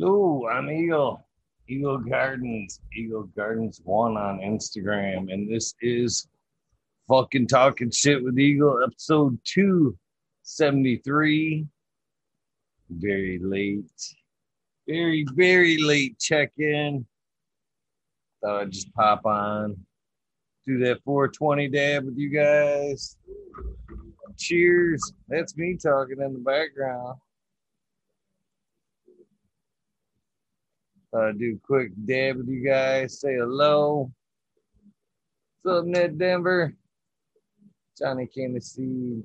Hello, I'm Eagle. Eagle Gardens. Eagle Gardens one on Instagram. And this is fucking talking shit with Eagle, episode 273. Very late. Very, very late check-in. Thought I'd just pop on. Do that 420 dab with you guys. Cheers. That's me talking in the background. Uh, do quick dab with you guys. Say hello. What's up, Ned Denver? Johnny came to see.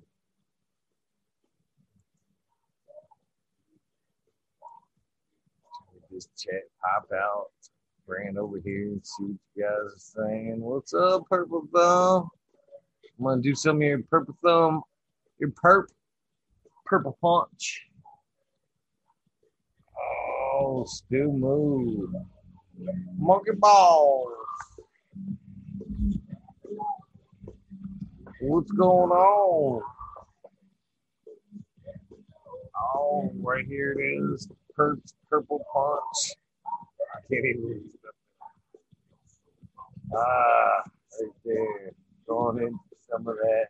Just chat, pop out, bring it over here and see what you guys are saying. What's up, Purple Thumb? I'm gonna do some of your Purple Thumb, your perp, Purple Punch. Oh, still move. Monkey balls. What's going on? Oh, right here it is. Perps purple punch. I can't even read it. Ah, right there. Going into some of that.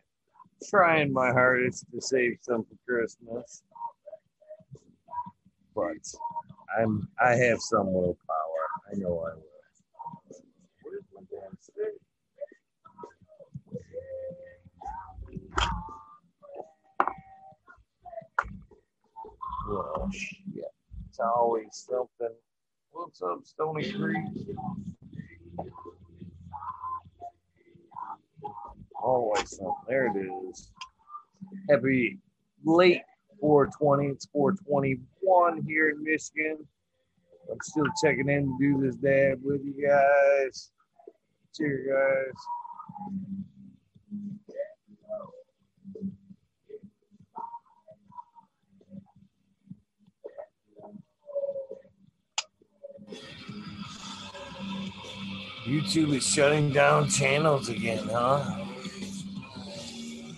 Trying my hardest to save some for Christmas. But I'm I have some willpower. I know I will. Where's my damn stick? Well, shit. It's always something. What's up, Stony Creek? Always something. There it is. Happy late 420. It's 421 here in Michigan. I'm still checking in to do this dab with you guys. Cheers, guys. YouTube is shutting down channels again, huh?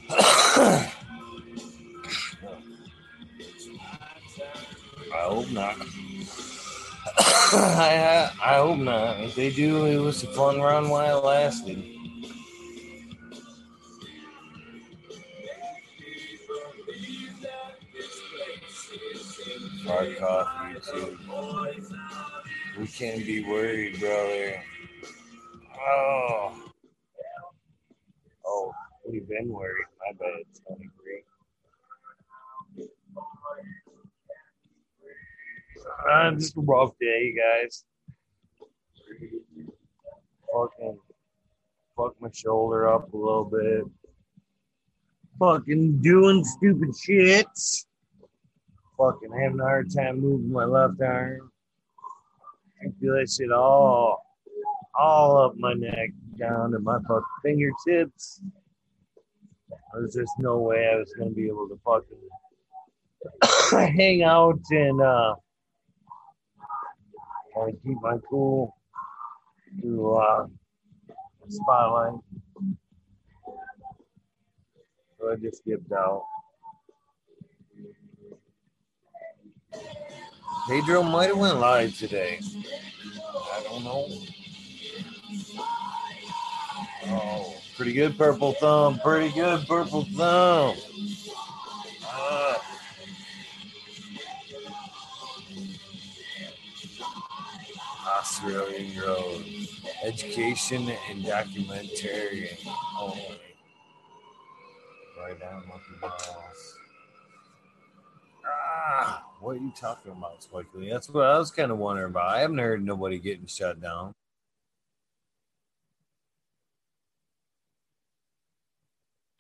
I hope not. I, I hope not. If they do, it was a fun run while it lasted. Hard coffee, too. We can't be worried, brother. Oh. Oh, we've been worried. My bad, Tony Green. Uh, just a rough day, guys. Fucking fuck my shoulder up a little bit. Fucking doing stupid shits. Fucking having a hard time moving my left arm. I feel that shit all, all up my neck, down to my fucking fingertips. There's just no way I was gonna be able to fucking hang out and uh to keep my cool through uh, spotlight. So I just skipped out. Pedro might have went live today. I don't know. Oh, pretty good, Purple Thumb. Pretty good, Purple Thumb. Uh, Australian Road. Education and documentary only. Right down Monkey. Ah, what are you talking about, Spike Lee? That's what I was kind of wondering about. I haven't heard nobody getting shut down.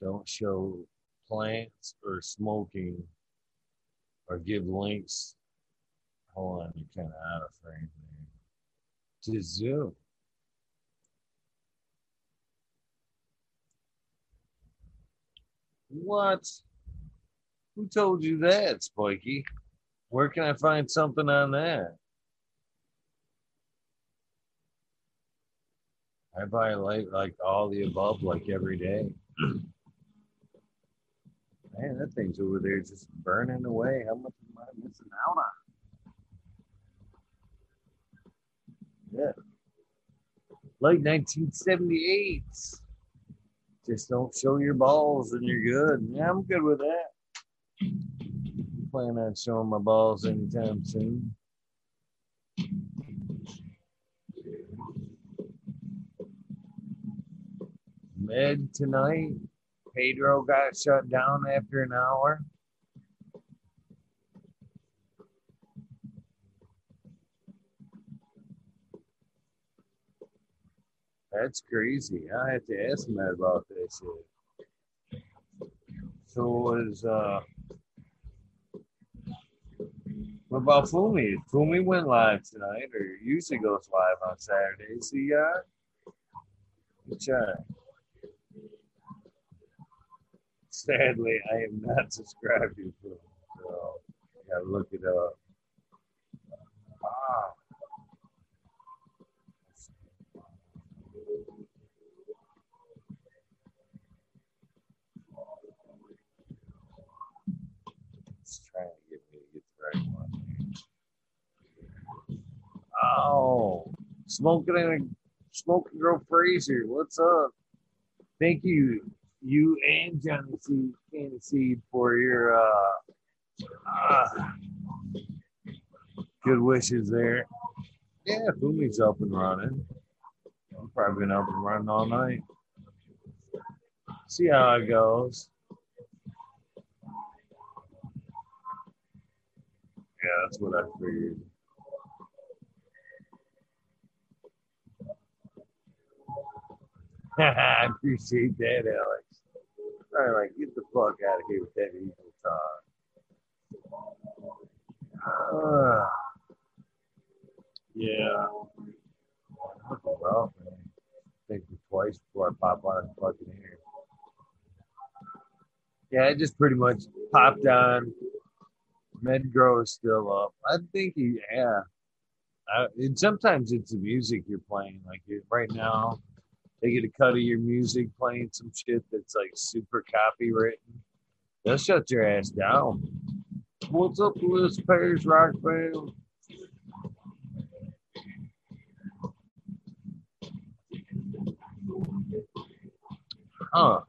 Don't show plants or smoking or give links. Hold on, you're kind of out of frame there to Zoom. What? Who told you that, Spiky? Where can I find something on that? I buy like like all the above like every day. Man, that thing's over there just burning away. How much am I missing out on? Like 1978. Just don't show your balls and you're good. Yeah, I'm good with that. Plan on showing my balls anytime soon. Med tonight. Pedro got shut down after an hour. That's crazy. I have to ask Matt about this. So was uh what about Fumi? Fumi went live tonight or usually goes live on Saturdays. He uh good job. Sadly, I am not subscribed to Fumi, so I gotta look it up. Ah. It's trying to get right one. Oh, smoking and smoking girl Fraser, what's up? Thank you, you and Johnny C. Candy Seed for your uh, uh, good wishes there. Yeah, Fumi's up and running. I've probably been up and running all night. See how it goes. Yeah, that's what I figured. I appreciate that, Alex. All right, like, get the fuck out of here with that evil talk. Uh, yeah. Well, man. Think twice before I pop on the fucking air. Yeah, it just pretty much popped on. Medgrow is still up. I think he, yeah. And sometimes it's the music you're playing. Like right now, they get a cut of your music playing some shit that's like super copywritten. They'll shut your ass down. What's up, Lewis Pairs Rock Band? Huh.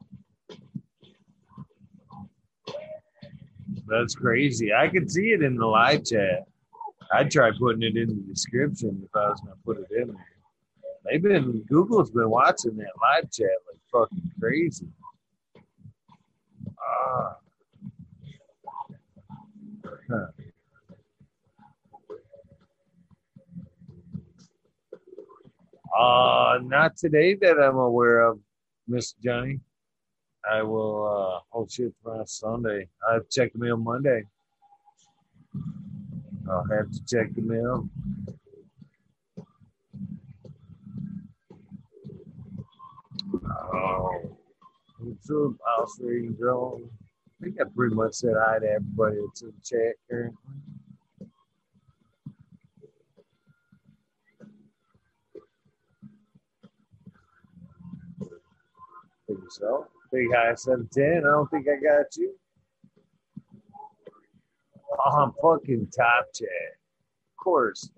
That's crazy. I could see it in the live chat. I'd try putting it in the description if I was gonna put it in there. They've been Google's been watching that live chat like fucking crazy. Ah. Huh. Uh, not today that I'm aware of, Miss Johnny. I will, uh, oh shit, for Sunday. I have to check the mail Monday. I'll have to check the mail. Oh, what's up, house reading drone? I think I pretty much said hi to everybody that's in the chat currently. Think so. Big high 710. I don't think I got you. Oh, I'm fucking top chat. Of course.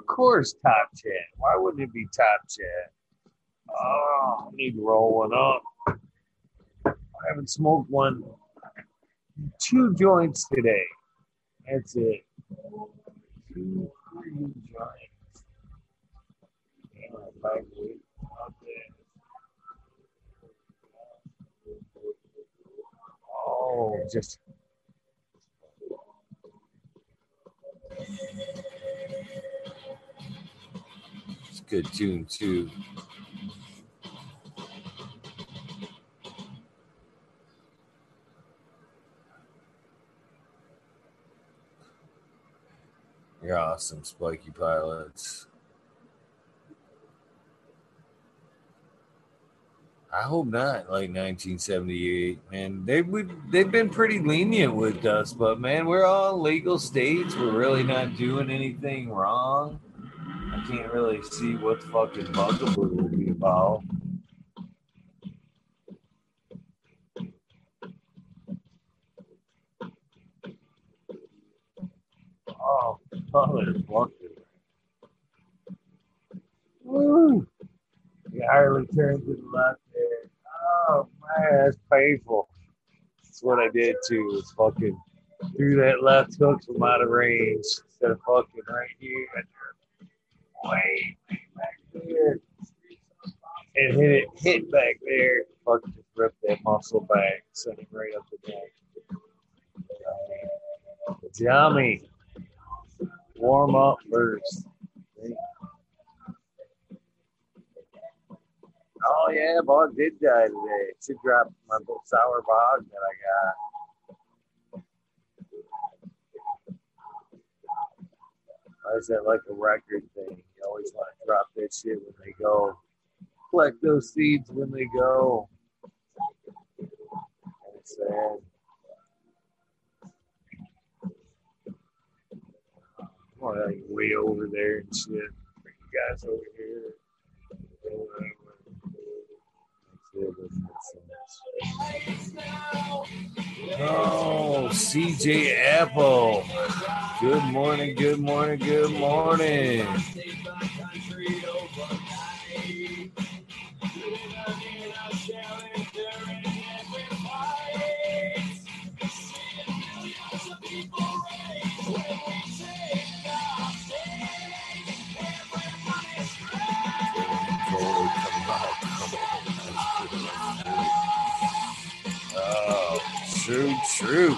Of course, top chat. Why wouldn't it be top chat? Oh, I need to roll one up. I haven't smoked one. Two joints today. That's it. Two, three joints. Damn, I might wait out there. Oh, just it's a good tune too. You're awesome, Spiky Pilots. I hope not. Like 1978, man. They would. They've been pretty lenient with us, but man, we're all legal states. We're really not doing anything wrong. I can't really see what the fucking bugaboo would be about. Oh, oh motherfucker. entirely turned to the left there. Oh man, that's painful. That's what I did too. Was fucking threw that left hook from out of range instead of fucking right here. Way back there. And hit it hit back there. Fucking ripped that muscle back, sent it right up the neck. Yummy. Warm up first. Oh yeah, bog did die today. Should drop my sour bog that I got. Is that like a record thing? You always want to drop that shit when they go. Collect those seeds when they go. It's sad. Oh, like way over there and shit. Bring you guys over here. Oh, CJ Apple. Good morning, good morning, good morning. True.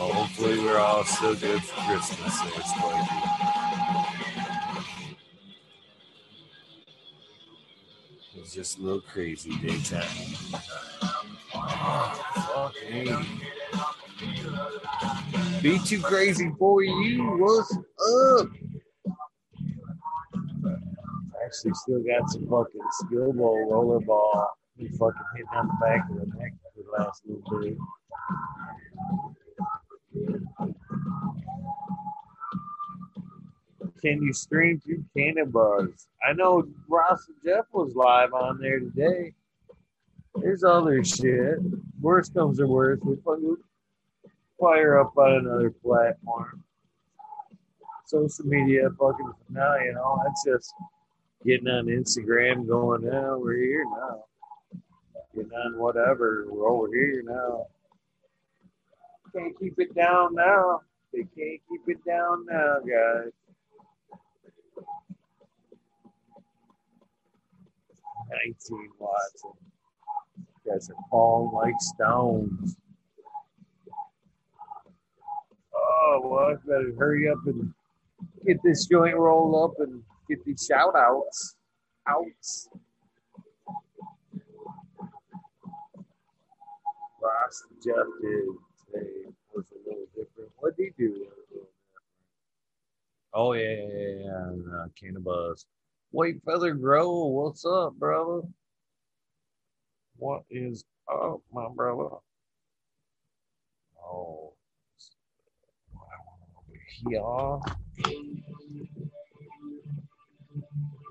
Oh, hopefully we're all still good for Christmas there, Spikey. It's just a little crazy daytime. Be too crazy for you. What's up? Actually, still got some fucking skill ball, roller ball. He fucking hitting on the back of the neck for the last little bit. Can you stream through Cannon Buzz? I know Ross and Jeff was live on there today. There's other shit. Worst comes to worst, we fucking fire up on another platform. Social media, fucking now, you know, that's just getting on Instagram, going, now we're here now. Getting on whatever, oh, we're over here now. Can't keep it down now. They can't keep it down now, guys. Nineteen watts. Guys are falling like stones. Oh, well, I better hurry up and get this joint rolled up and get these shout outs. Outs. Ross and Jeff did today was a little different. What did he do? Oh, yeah, yeah, yeah. yeah. Uh, Cannabis. White Feather Grow, what's up, brother? What is up, my brother? Oh, here.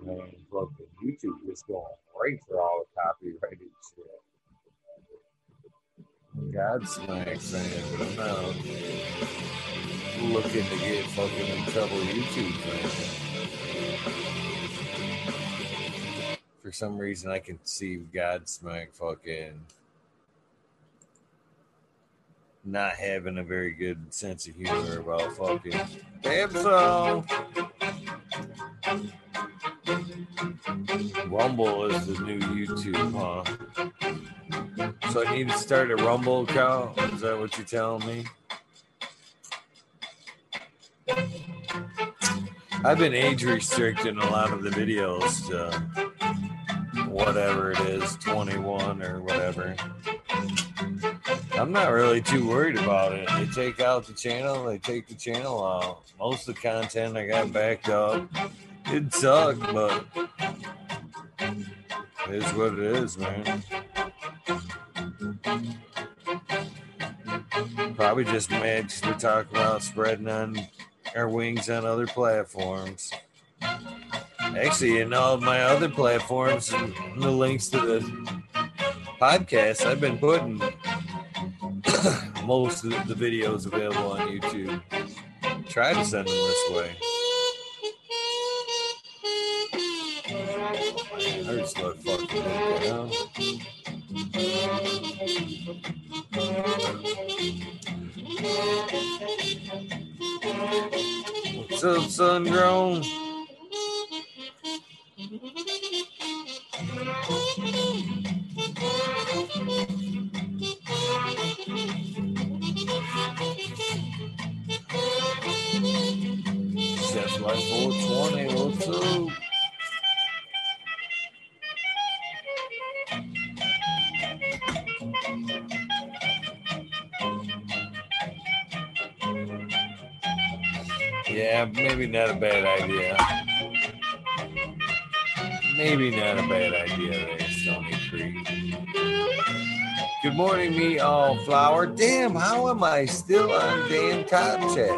Man, fucking YouTube is going great for all the copyrighted shit. Godsmack fan, but I'm not looking to get fucking in trouble YouTube. For some reason, I can see Godsmack fucking not having a very good sense of humor about fucking Babso. Rumble is the new YouTube, huh? So I need to start a Rumble account? Is that what you're telling me? I've been age restricting a lot of the videos to whatever it is, 21 or whatever. I'm not really too worried about it. They take out the channel, they take the channel out. Most of the content I got backed up. It sucked, but it is what it is, man. Probably just mad we're talking about spreading on our wings on other platforms. Actually, in all of my other platforms and the links to the podcast, I've been putting most of the videos available on YouTube. Try to send them this way. Thank you. Flower. Damn, how am I still on damn Top Chat?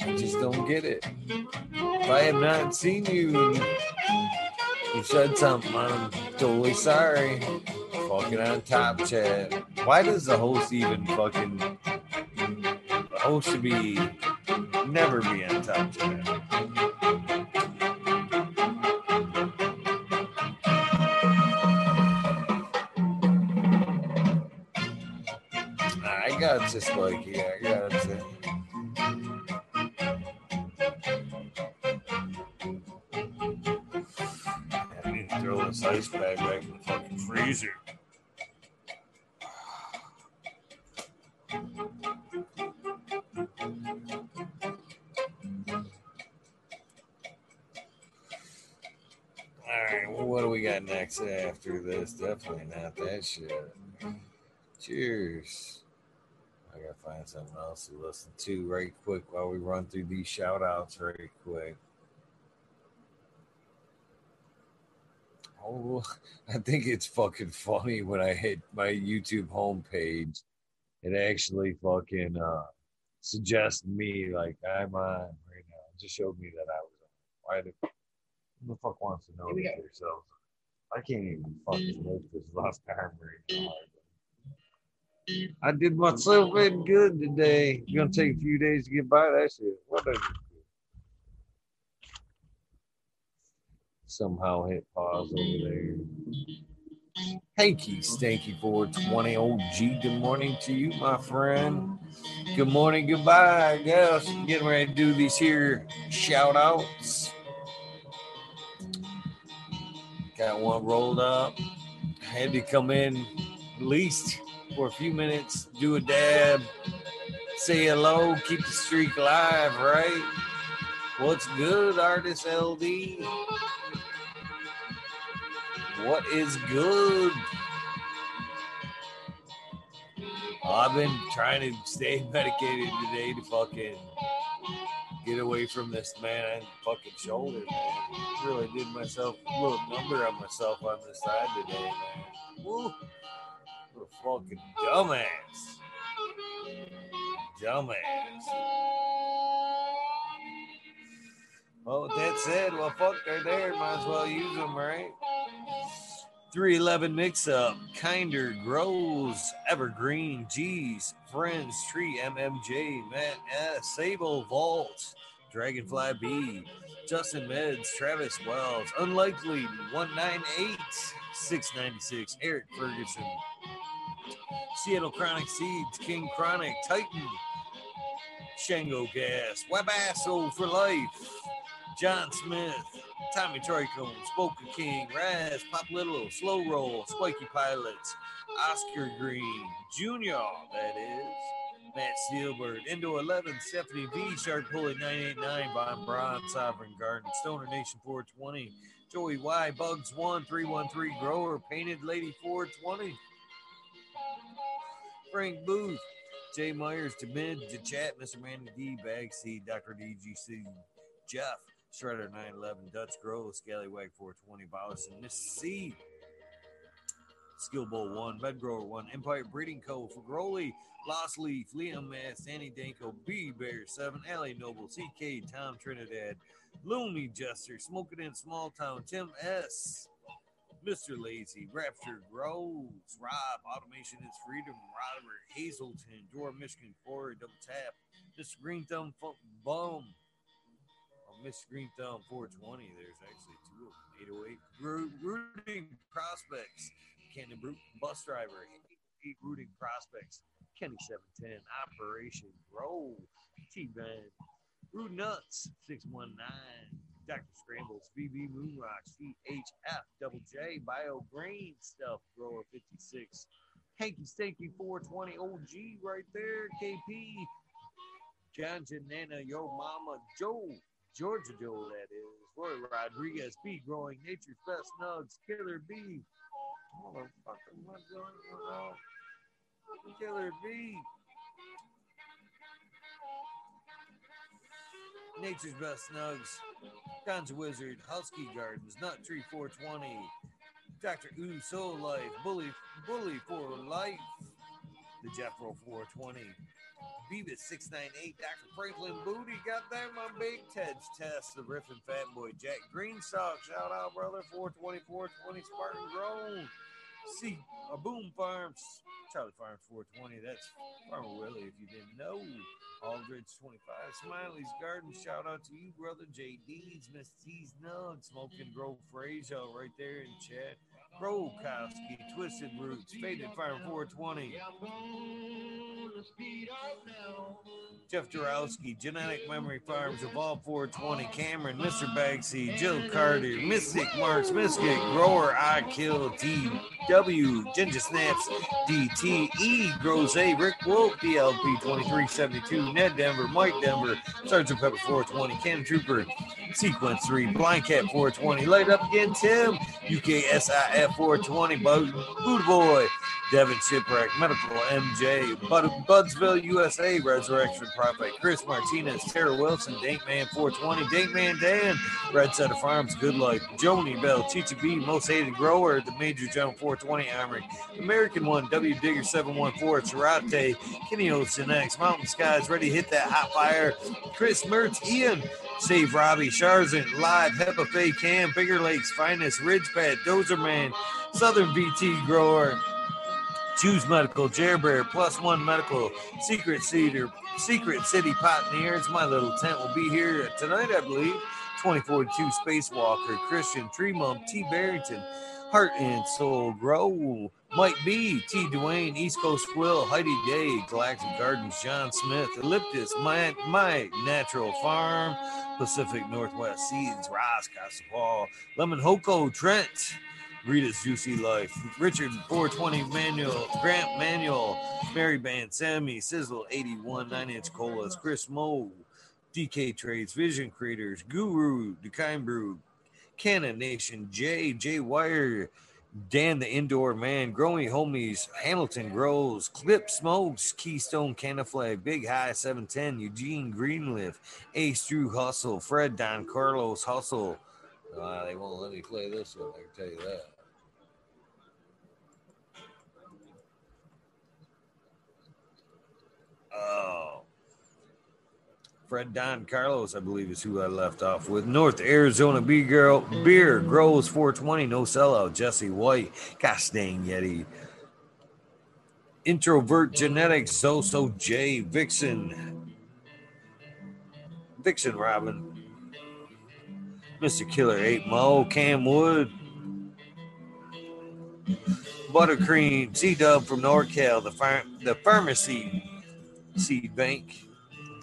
I just don't get it. If I have not seen you you said something, I'm totally sorry. Fucking on Top Chat. Why does the host even fucking the host should be never be on Top Chat? I got just like yeah, I need to throw this ice bag back in the fucking freezer. All right, what do we got next after this? Definitely not that shit. Cheers. I gotta find something else to listen to right quick while we run through these shout outs right quick. Oh, I think it's fucking funny when I hit my YouTube homepage. It actually fucking uh, suggests me like I'm on right now. It just showed me that I was on. Why the, who the fuck wants to know this yourself? I can't even fucking lift this left arm right now. I did myself in good today. It's gonna take a few days to get by that shit. Whatever. Somehow hit pause over there. Hanky Stanky 420 OG. Good morning to you, my friend. Good morning, goodbye. I guess getting ready to do these here shout outs. Got one rolled up. Had to come in at least for a few minutes, do a dab, say hello, keep the streak alive, right? What's good, artist LD? What is good? I've been trying to stay medicated today to fucking get away from this man fucking shoulder, man. Really did myself a little number on myself on the side today, man. Woo. A fucking dumbass. Dumbass. Well, with that said, well, fuck, they're there. Might as well use them, right? 311 mix up, Kinder Grows, Evergreen, G's, Friends, Tree, MMJ, Matt S, Sable, Vault, Dragonfly B, Justin Meds, Travis Wells, Unlikely, 198, 696, Eric Ferguson, Seattle Chronic Seeds, King Chronic, Titan, Shango Gas, Webasso for Life, John Smith, Tommy Troicone, Spoken King, Raz, Pop Little, Slow Roll, Spiky Pilots, Oscar Green, Junior, that is, Matt Steelbird, Indo 11, Stephanie V, Shark Pulley 989, Von Braun, Sovereign Garden, Stoner Nation 420, Joey Y, Bugs 1313, Grower, Painted Lady 420, Frank Booth, Jay Myers, Demid, Chat, Mr. Manny D, Bagseed, Dr. DGC, Jeff, Shredder 911, Dutch Grove, Scallywag 420, Ballison, Miss C, Skill Bowl 1, Bed Grower 1, Empire Breeding Co. for Growley, Lost Leaf, Liam Mass, Danny Danko, B Bear 7, LA Noble, CK, Tom Trinidad, Looney Jester, Smoking in Small Town, Tim S. Mr. Lazy, Raptor Groves, Rob, Automation is Freedom, Robert Hazelton, Dora Michigan Forward, Double Tap, Mr. Green Thumb Bum, oh, Mr. Green Thumb 420. There's actually two of them. 808 Rooting Prospects, Cannon Bus Driver, 8 Rooting Prospects, Kenny 710, Operation Grow, T Van, Root Nuts 619. Dr. Scrambles, VB Moonrocks, VHF, Double J, Bio Green Stuff, Grower 56, Hanky Stanky 420, OG right there, KP, John Janana, Yo Mama, Joe, Georgia Joe, that is, Roy Rodriguez, B Growing, Nature's Best Nugs, Killer B, motherfucker, what going on? Killer B. Nature's Best Nugs, Guns Wizard, Husky Gardens, Nut Tree 420, Dr. Ooh Soul Life, Bully Bully for Life, the Jeffro 420, Beavis 698, Dr. Franklin Booty, got there my big Ted's test, the Riffin Fat Boy, Jack Greenstock, shout out brother, 420, 420, Spartan Grown, See, a Boom Farms, Charlie Farms 420, that's Farmer Willie if you didn't know. Aldridge 25, Smiley's Garden. Shout out to you, brother JD's, Miss T's Nug, Smoking Grove Fraser right there in chat. Grokowski, Twisted Roots, Faded Farm 420. Jeff Jarowski, Genetic Memory Farms, Evolve 420, Cameron, Mr. Bagsy, Jill Carter, Mystic Marks, Mystic, Grower, I Kill, TW, Ginger Snaps, DTE, Grows A, Rick Wolf, DLP 2372, Ned Denver, Mike Denver, Sergeant Pepper 420, Ken Trooper, Sequence 3, Blind Cat 420, Light Up Again, Tim, UKSIF 420, Buddha Boy, Devin Shipwreck, Medical MJ, Bud, Budsville, USA, Resurrection Prophet, Chris Martinez, Tara Wilson, Date Man 420, Date Man Dan, Red Set of Farms, Good Life, Joni Bell, Chicha B, Most Hated Grower, The Major General 420 Armory, American One, W Digger 714, Charate, Kenny Olsen X, Mountain Skies, Ready to Hit That Hot Fire, Chris Mertz, Ian, Save Robbie, Sharzan, Live, Hepa Fay Cam, Bigger Lakes, Finest, Ridgepad, Dozer Man, Southern VT Grower, Choose Medical, Bear, Plus One Medical, Secret Cedar, Secret City Pioneers. My little tent will be here tonight, I believe. 2042 Spacewalker, Christian Tremont, T. Barrington, Heart and Soul, Grow, Mike B, T. Dwayne, East Coast Will, Heidi Day, Galactic Gardens, John Smith, Elliptus, My, My Natural Farm, Pacific Northwest Seeds, Ross, Castle Lemon Hoko, Trent, Rita's Juicy Life, Richard 420 Manual, Grant Manual, Mary Band, Sammy, Sizzle 81, 9 inch colas, Chris Moe, DK Trades, Vision Creators, Guru, Dekine Brew, Cannon Nation, J, J Wire, Dan the Indoor Man, Growing Homies, Hamilton Grows, Clip Smokes, Keystone Canaflag, Big High 710, Eugene Greenleaf, Ace Drew Hustle, Fred Don Carlos Hustle. Uh, they won't let me play this one, I can tell you that. Fred Don Carlos, I believe, is who I left off with. North Arizona B Girl Beer Grows 420, no sellout. Jesse White, gosh dang Yeti. Introvert Genetics, So So J, Vixen, Vixen Robin, Mr. Killer 8 Mo, Cam Wood, Buttercream, C Dub from NorCal, the, far- the pharmacy Seed Bank,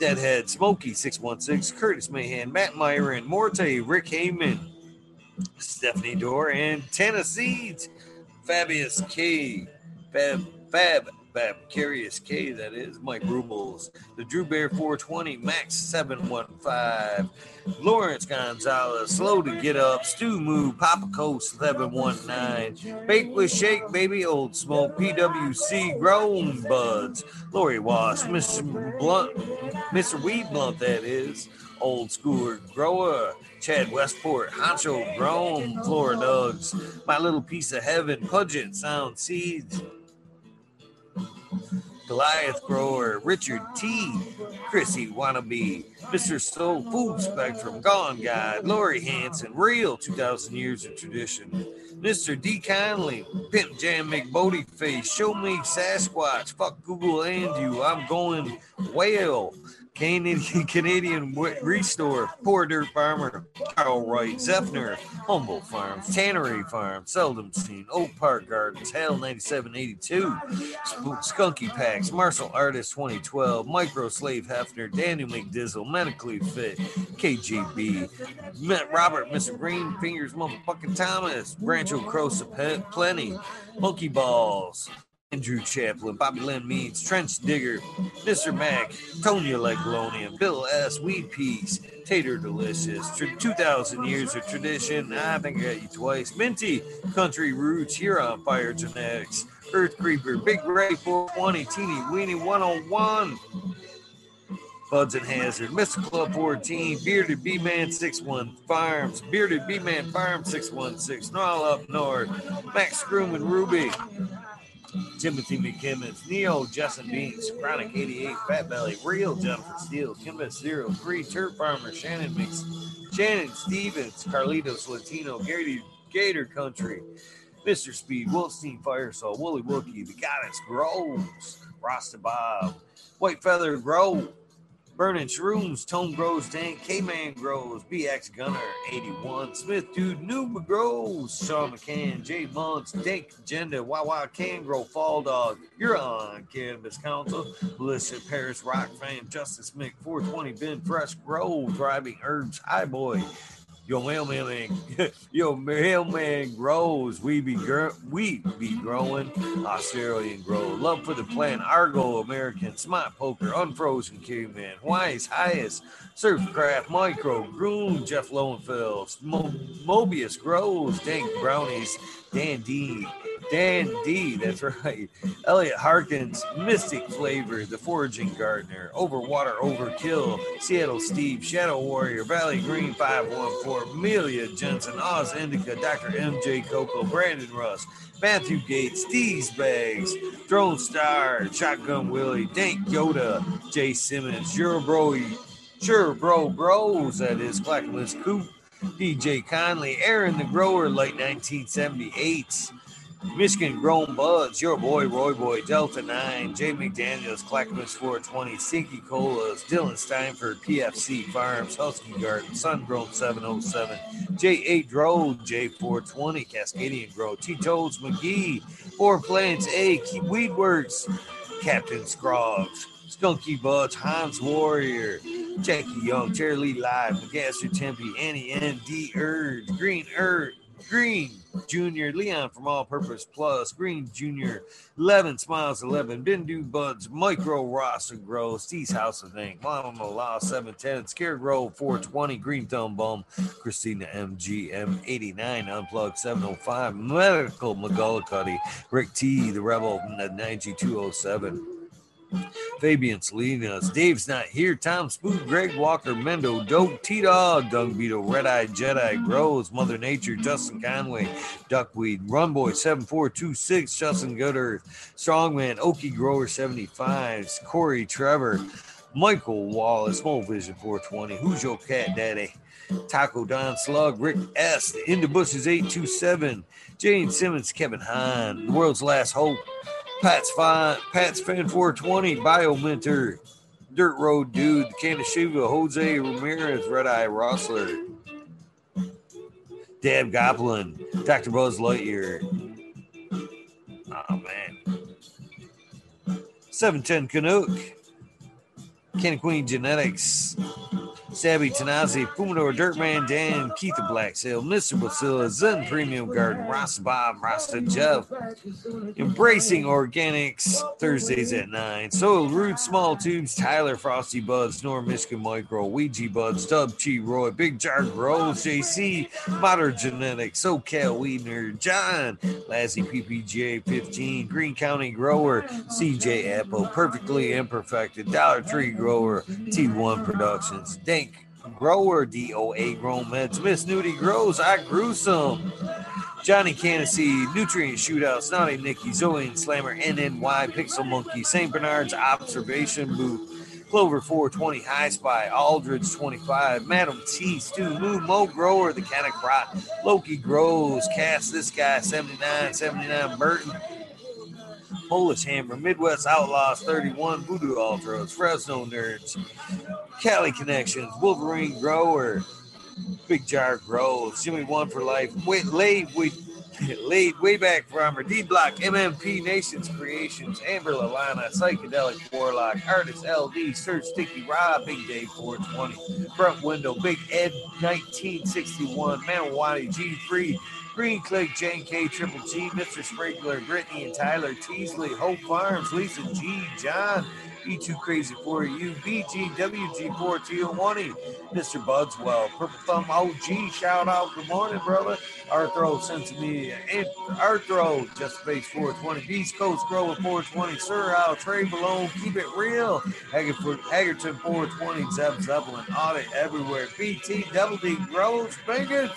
Deadhead, Smokey 616, Curtis Mahan, Matt Myron, Morte, Rick Heyman, Stephanie Dorr, and Tana Seeds, Fabius K, Fab, Fab, Fab, Curious K, that is, Mike Rubles, the Drew Bear 420, Max 715, Lawrence Gonzalez, Slow to Get Up, Stu Moo, Papa Coast 719, Bake with Shake, Baby Old Smoke, PWC, Grown Buds, Lori Wash, Mr. Blunt, Mr. Weed Blunt, that is, Old Schooler Grower, Chad Westport, Honcho Grown, Florida Dogs, My Little Piece of Heaven, Puget Sound Seeds, Goliath Grower, Richard T, Chrissy Wannabe, Mr. Soul Food Spectrum, Gone Guide, Lori Hanson, Real 2000 Years of Tradition, Mr. D. Conley, Pimp Jam McBody Face, Show Me Sasquatch, Fuck Google and You, I'm Going Whale, Canadian, Canadian Restore, Poor Dirt Farmer, Carl Wright, Zephyr, Humble Farms, Tannery Farm, Seldom Seen, Oak Park Gardens, Hell 9782, Skunky Packs, Martial Artist 2012, Micro Slave Hefner, Daniel McDizzle, Medically Fit, KGB, Robert, Mr. Green, Fingers, Motherfucking Thomas, Rancho Crosa Plenty, Monkey Balls, Andrew Chaplin, Bobby Lynn Means, Trench Digger, Mr. Mac, Tonya Leglonian, Bill S. Weed Peas, Tater Delicious, 2000 Years of Tradition, I think I got you twice, Minty, Country Roots, Huron Fire Genetics, Earth Creeper, Big Ray 420, Teeny Weenie 101, Buds and Hazard, Mr. Club 14, Bearded B Man 61 Farms, Bearded B Man Farm 616, All Up North, Max Groom and Ruby, Timothy McKimmons, Neo, Justin Beans, Chronic 88, Fat Belly, Real Jennifer Steele, Kimbus Zero, Three, Turf Farmer, Shannon Mix, Shannon Stevens, Carlitos Latino, Gary Gator Country, Mr. Speed, Wolfstein Firesaw, Wooly Wookie, The Goddess Groves, Rasta Bob, White Feather Grove, Burning Shrooms, Tone Grows Dank, K Man Grows, BX Gunner 81, Smith Dude, Noob Grows, Sean McCann, Jay Monts, Dank Agenda, Wawa Can Grow, Fall Dog, You're on Cannabis Council, Melissa Paris Rock Fan, Justice Mick 420, Ben Fresh Grow, Driving Herbs, High Boy, your mailman, your mailman grows. We be gr- we be growing. Australian grow. Love for the plant. Argo American. Smart poker. Unfrozen caveman. Hawaii's highest. Surfcraft Micro. Groom. Jeff Lowenfeld. Mo- Mobius grows. Dank brownies. Dan D. Dan D, that's right. Elliot Harkins, Mystic Flavor, The Foraging Gardener, Overwater Overkill, Seattle Steve, Shadow Warrior, Valley Green 514, Amelia Jensen, Oz Indica, Dr. MJ Coco, Brandon Russ, Matthew Gates, Steve's Bags, Drone Star, Shotgun Willie, Dank Yoda, Jay Simmons, Sure Bro, Sure Bro Bros, that is, Clackamas Coop, DJ Conley, Aaron the Grower, late 1978. Michigan Grown Buds, your boy Roy Boy, Delta 9, Jay McDaniels, Clackamas 420, Stinky Colas, Dylan Steinford, PFC Farms, Husky Garden, Sun Grown 707, J8 Drove, J420, Cascadian Grow, T Toads McGee, Four Plants A, Keep Weedworks, Captain Scroggs, Skunky Buds, Hans Warrior, Jackie Young, Terry Lee Live, McGaster Tempe, Annie N. D. Urge, Green Urge, Green Junior, Leon from All Purpose Plus, Green Junior, 11 Smiles 11, Bindu Buds, Micro Ross and Grow, Steve's House of Ink, Mama Law 710, Scarecrow 420, Green Thumb Bum, Christina MGM 89, Unplugged 705, Medical McGullicuddy, Rick T, The Rebel 9207. Fabian Salinas, Dave's not here. Tom Spook, Greg Walker, Mendo, Dope, T Dog, Doug Beetle, Red Eye Jedi, Grows, Mother Nature, Justin Conway, Duckweed, Runboy 7426, Justin Gooder, Strongman, Okie Grower 75, Corey Trevor, Michael Wallace, Small Vision 420, Who's Your Cat Daddy? Taco Don Slug, Rick S, In the Bushes 827, Jane Simmons, Kevin Hahn, The World's Last Hope, Pat's fine. Pat's fan 420. Bio Mentor. Dirt Road Dude. Kanashiva. Jose Ramirez. Red Eye Rossler. Dab Goblin. Dr. Buzz Lightyear. Oh, man. 710 Canuck. Ken Queen Genetics. Sabby Tanazi, Fumador, Dirtman Dan, Keith the Black Sail, Mr. Basila, Zen Premium Garden, Rasta Bob, Rasta Jeff, Embracing Organics, Thursdays at 9, Soil Roots, Small Tubes, Tyler, Frosty Buds, Norm Michigan Micro, Ouija Buds, Dub Chi Roy, Big Jar Grows, JC, Modern Genetics, SoCal Weedner, John, Lassie PPGA 15, Green County Grower, CJ Apple, Perfectly Imperfected, Dollar Tree Grower, T1 Productions, Dank Grower, DOA Grown Meds, Miss Nudie Grows, I Grew Some, Johnny Candace, Nutrient Shootout, Snotty Nicky, Zoe and Slammer, NNY, Pixel Monkey, St. Bernard's Observation Booth, Clover 420, High Spy, Aldridge 25, Madam T, Stu Moo, Mo Grower, The Canic Rot, Loki Grows, Cast This Guy 79, 79, Burton, Polish Hammer, Midwest Outlaws 31, Voodoo Ultras, Fresno Nerds, Cali Connections, Wolverine Grower, Big Jar Grows, Jimmy One for Life, wait, laid, wait, laid way back from D Block, MMP Nations Creations, Amber Lalana, Psychedelic Warlock, Artist LD, Search Sticky Rob, Big Day 420, Front Window, Big Ed 1961, Manawati G3, Green Click, Jane K, Triple G, Mr. Sprinkler, Brittany and Tyler, Teasley, Hope Farms, Lisa G, John, E2 Crazy for You, BG, WG4, Tijuana, Mr. Budswell, Purple Thumb OG, shout out, good morning, brother. Arthro, Sense Media, Arthro, Just Space 420, Beast Coast Grower 420, Sir Al, Trey Malone, Keep It Real, Hagerton 420, Zeb Zeppelin, Audit Everywhere, BT, Double D, Grows, Fingers,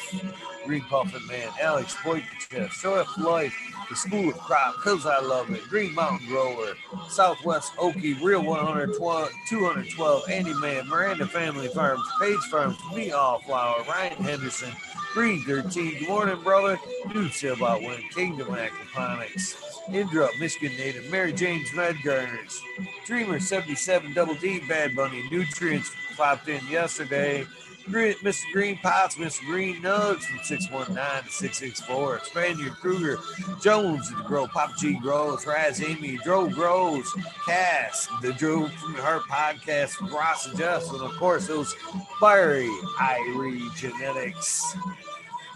Green Puffin Man, Alex Boykin, Show Up Life, The School of Crop, Cause I Love It, Green Mountain Grower, Southwest Okie, Real 112, 212, Andy Man, Miranda Family Farms, Page Farms, Me All Flower, Ryan Henderson, Green 13, Good morning, brother. New about Win, Kingdom Aquaponics, Indra, Michigan native, Mary Jane's Red Garners, Dreamer 77, Double D, Bad Bunny, Nutrients popped in yesterday. Green, Mr. Green Pots, Mr. Green Nugs from 619 to 664. Spaniard Kruger, Jones, the Grow, Pop G Grows, Raz Amy, Dro Grows, Cass, the Drew from Heart podcast, Ross and Justin, and of course, those fiery Irie genetics.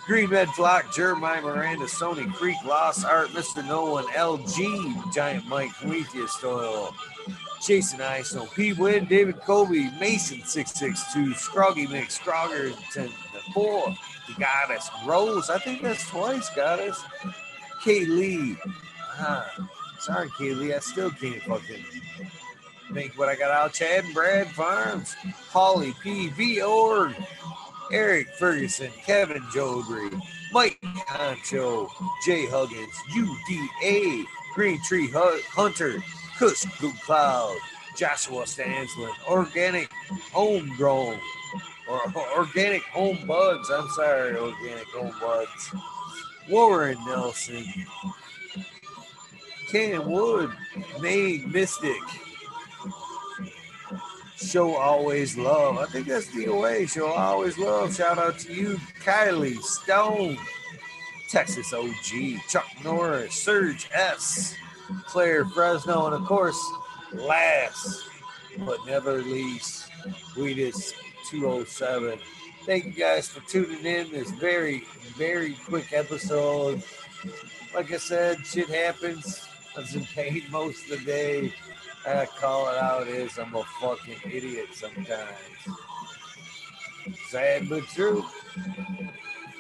Green Red Flock, Jeremiah Miranda, Sony Creek, Lost Art, Mr. Nolan, LG, Giant Mike, Prometheus Oil, Jason Iso, P. Win, David Colby, Mason 662, Scroggy Mix, Scroggerton, the four, the Goddess, Rose, I think that's twice, Goddess, Kay Lee. Ah, sorry, Kay Lee, I still can't fucking make what I got out. Chad and Brad Farms, Holly P. V. Org, Eric Ferguson, Kevin Jodry, Mike Concho, Jay Huggins, UDA, Green Tree Hunter, Kush Blue Cloud, Joshua Stanslin, Organic Homegrown, or Organic Home Buds. I'm sorry, Organic Home Buds. Warren Nelson, Ken Wood, Made Mystic, Show Always Love. I think that's the DOA. Show Always Love. Shout out to you, Kylie Stone, Texas OG, Chuck Norris, Serge S, Claire Fresno, and of course, last but never least, Weedus 207. Thank you guys for tuning in this very, very quick episode. Like I said, shit happens. I was in pain most of the day. I call it out is I'm a fucking idiot sometimes. Sad but true.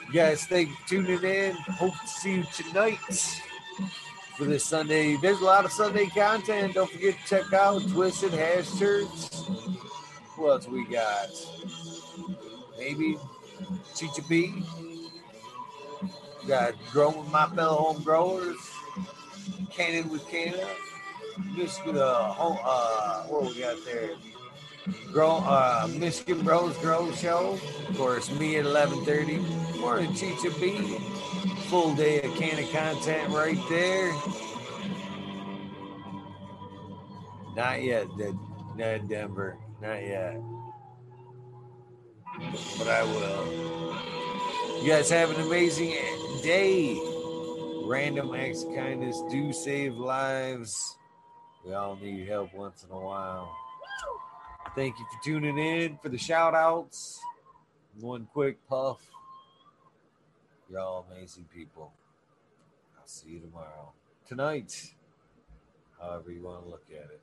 You guys, thank you for tuning in. Hope to see you tonight for this Sunday. There's a lot of Sunday content. Don't forget to check out Twisted Hash Church. What else we got? Maybe Chicha B. Got Growing with My Fellow Home Growers. Cannon with Canada. Michigan, uh, home, uh, what we got there? Grow, uh, Michigan Bros Grow Show. Of course, me at 11:30. Morning, Chicha B. Full day of can of content right there. Not yet, Ned Denver. Not yet. But I will. You guys have an amazing day. Random acts of kindness do save lives. We all need help once in a while. Thank you for tuning in for the shout outs. One quick puff. You're all amazing people. I'll see you tomorrow. Tonight, however you want to look at it.